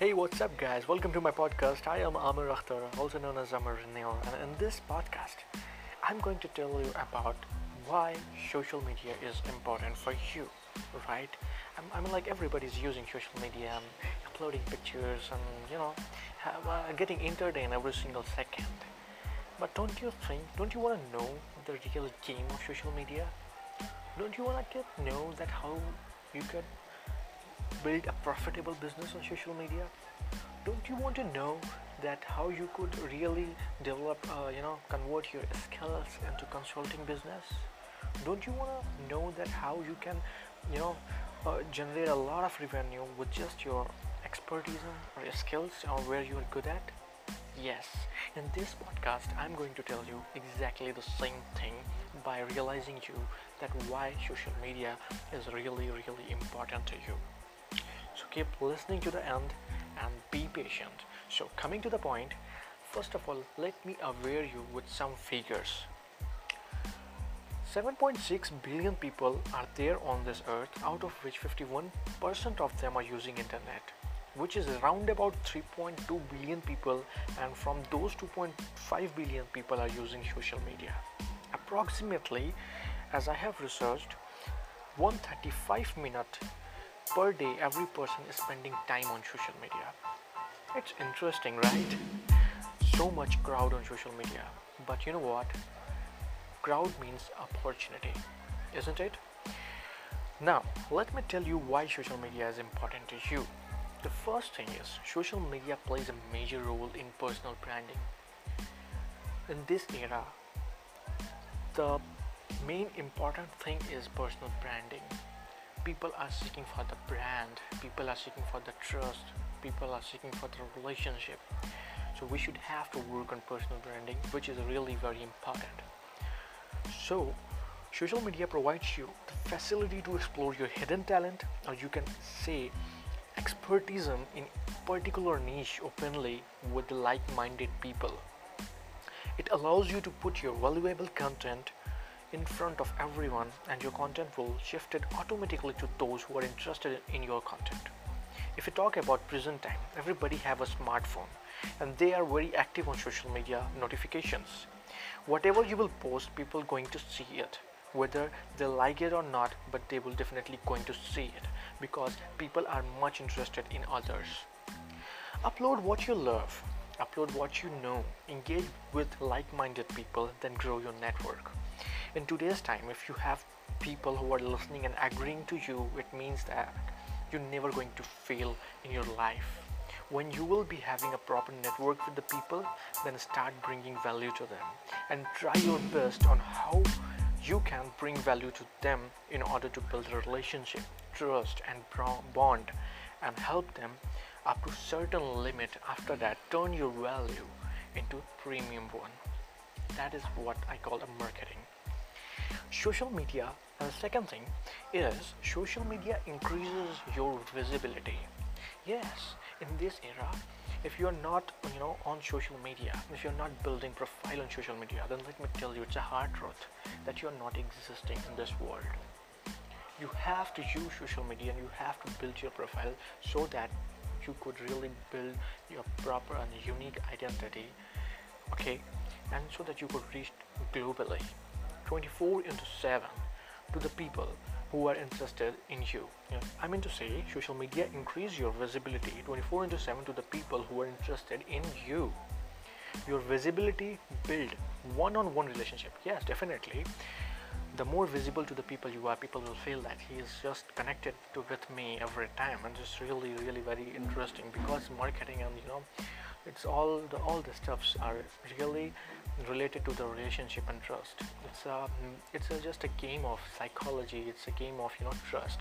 Hey, what's up, guys? Welcome to my podcast. I am Amir Akhtar, also known as Amir Neil, and in this podcast, I'm going to tell you about why social media is important for you, right? I'm, I mean, like everybody's using social media and uploading pictures and you know, have, uh, getting entertained every single second. But don't you think? Don't you want to know the real game of social media? Don't you want to get know that how you can build a profitable business on social media? Don't you want to know that how you could really develop, uh, you know, convert your skills into consulting business? Don't you want to know that how you can, you know, uh, generate a lot of revenue with just your expertise or your skills or where you are good at? Yes, in this podcast, I'm going to tell you exactly the same thing by realizing you that why social media is really, really important to you. Keep listening to the end and be patient. So, coming to the point, first of all, let me aware you with some figures. 7.6 billion people are there on this earth, out of which 51% of them are using internet, which is around about 3.2 billion people, and from those 2.5 billion people are using social media. Approximately, as I have researched, 135 minute per day every person is spending time on social media. It's interesting right? So much crowd on social media. But you know what? Crowd means opportunity isn't it? Now let me tell you why social media is important to you. The first thing is social media plays a major role in personal branding. In this era the main important thing is personal branding people are seeking for the brand. People are seeking for the trust. People are seeking for the relationship. So we should have to work on personal branding which is really very important. So social media provides you the facility to explore your hidden talent or you can say expertise in particular niche openly with like-minded people. It allows you to put your valuable content in front of everyone and your content will shift it automatically to those who are interested in your content. If you talk about present time everybody have a smartphone and they are very active on social media notifications. Whatever you will post people going to see it whether they like it or not but they will definitely going to see it because people are much interested in others. Upload what you love upload what you know engage with like-minded people then grow your network in today's time if you have people who are listening and agreeing to you it means that you're never going to fail in your life. When you will be having a proper network with the people then start bringing value to them. And try your best on how you can bring value to them in order to build a relationship trust and bond and help them up to certain limit. After that turn your value into premium one. That is what i call a marketing social media and the second thing is social media increases your visibility. Yes in this era if you're not you know on social media if you're not building profile on social media then let me tell you it's a hard truth that you're not existing in this world. You have to use social media and you have to build your profile so that you could really build your proper and unique identity okay? And so that you could reach globally 24 into 7 to the people who are interested in you. I mean to say, social media increase your visibility 24 into 7 to the people who are interested in you. Your visibility build one-on-one relationship. Yes, definitely. The more visible to the people you are, people will feel that he is just connected to with me every time, and it's really, really very interesting because marketing and you know, it's all the all the stuffs are really related to the relationship and trust. It's a it's a, just a game of psychology. It's a game of you know trust.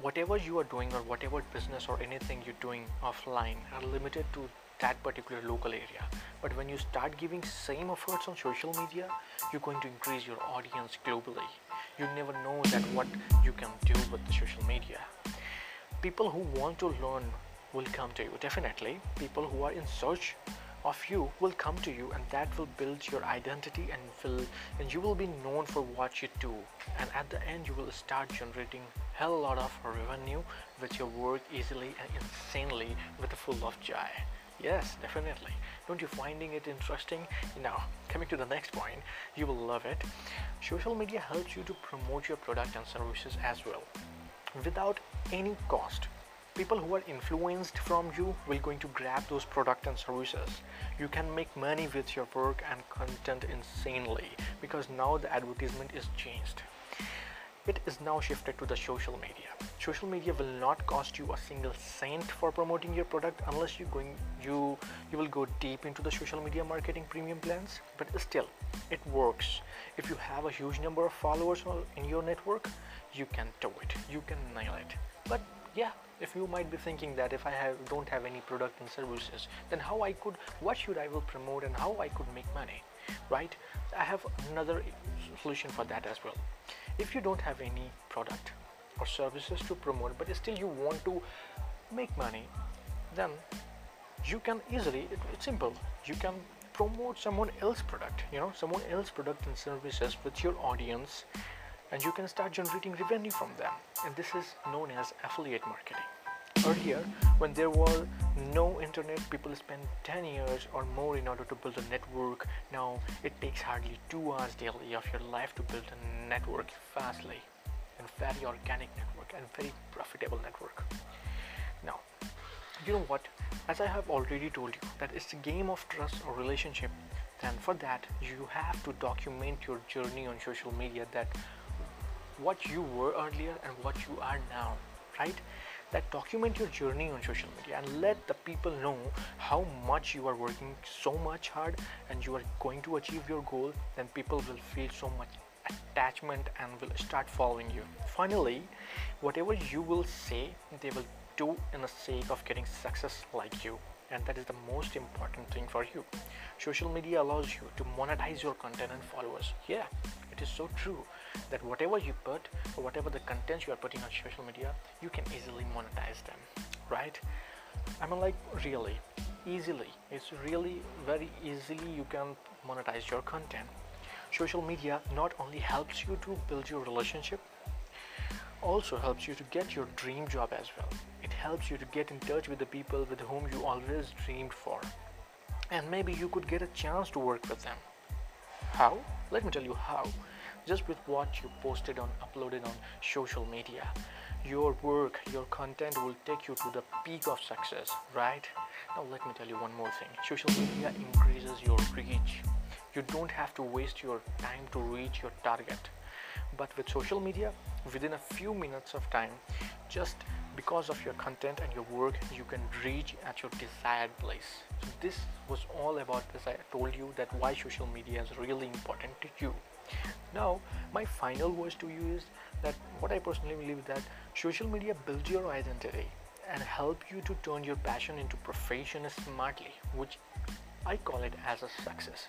Whatever you are doing or whatever business or anything you're doing offline are limited to that particular local area. But when you start giving same efforts on social media you're going to increase your audience globally. You never know that what you can do with the social media. People who want to learn will come to you definitely people who are in search of you will come to you and that will build your identity and will and you will be known for what you do and at the end you will start generating hell lot of revenue with your work easily and insanely with a full of joy. Yes, definitely. Don't you finding it interesting? Now, coming to the next point, you will love it. Social media helps you to promote your product and services as well without any cost people who are influenced from you will going to grab those product and services. You can make money with your work and content insanely because now the advertisement is changed. It is now shifted to the social media. Social media will not cost you a single cent for promoting your product unless you going you you will go deep into the social media marketing premium plans but still it works. If you have a huge number of followers in your network you can do it. You can nail it. But yeah if you might be thinking that if I have, don't have any product and services then how I could what should I will promote and how I could make money right? I have another solution for that as well. If you don't have any product or services to promote but still you want to make money then you can easily it, it's simple. You can promote someone else product you know someone else product and services with your audience and you can start generating revenue from them. And this is known as affiliate marketing. Earlier when there was no internet people spent 10 years or more in order to build a network. Now it takes hardly two hours daily of your life to build a network fastly. And very organic network and very profitable network. Now you know what? As i have already told you that it's a game of trust or relationship. Then for that you have to document your journey on social media that what you were earlier and what you are now right? That document your journey on social media and let the people know how much you are working so much hard and you are going to achieve your goal then people will feel so much attachment and will start following you. Finally whatever you will say they will do in the sake of getting success like you. And that is the most important thing for you. Social media allows you to monetize your content and followers. Yeah it is so true that whatever you put or whatever the content you are putting on social media you can easily monetize them right? I mean like really easily. It's really very easily you can monetize your content. Social media not only helps you to build your relationship also helps you to get your dream job as well. It helps you to get in touch with the people with whom you always dreamed for. And maybe you could get a chance to work with them. How? Let me tell you how just with what you posted on uploaded on social media. Your work your content will take you to the peak of success right? Now let me tell you one more thing. Social media increases your reach. You don't have to waste your time to reach your target. But with social media within a few minutes of time just because of your content and your work you can reach at your desired place. So this was all about as i told you that why social media is really important to you now my final words to you is that what i personally believe that social media builds your identity and help you to turn your passion into profession smartly which i call it as a success.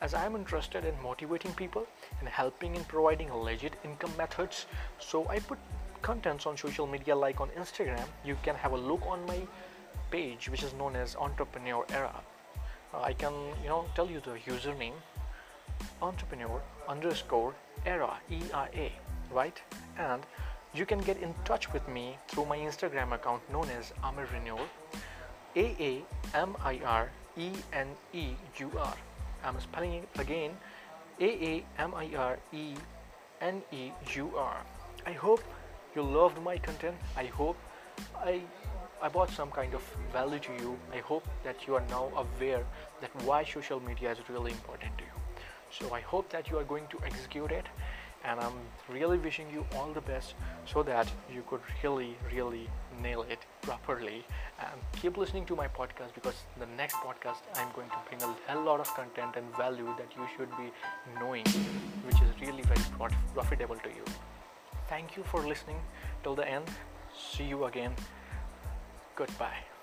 As I am interested in motivating people and helping in providing legit income methods so I put contents on social media like on Instagram. You can have a look on my page which is known as entrepreneur era. I can you know tell you the username entrepreneur underscore era ERA right? And you can get in touch with me through my Instagram account known as Aamireneur A A M I R E N E U R. I'm spelling it again A A M I R E N E U R. I hope you loved my content. I hope I I brought some kind of value to you. I hope that you are now aware that why social media is really important to you so i hope that you are going to execute it and i'm really wishing you all the best so that you could really really nail it properly. And keep listening to my podcast because the next podcast i'm going to bring a hell lot of content and value that you should be knowing which is really very profitable to you. Thank you for listening till the end. See you again. Goodbye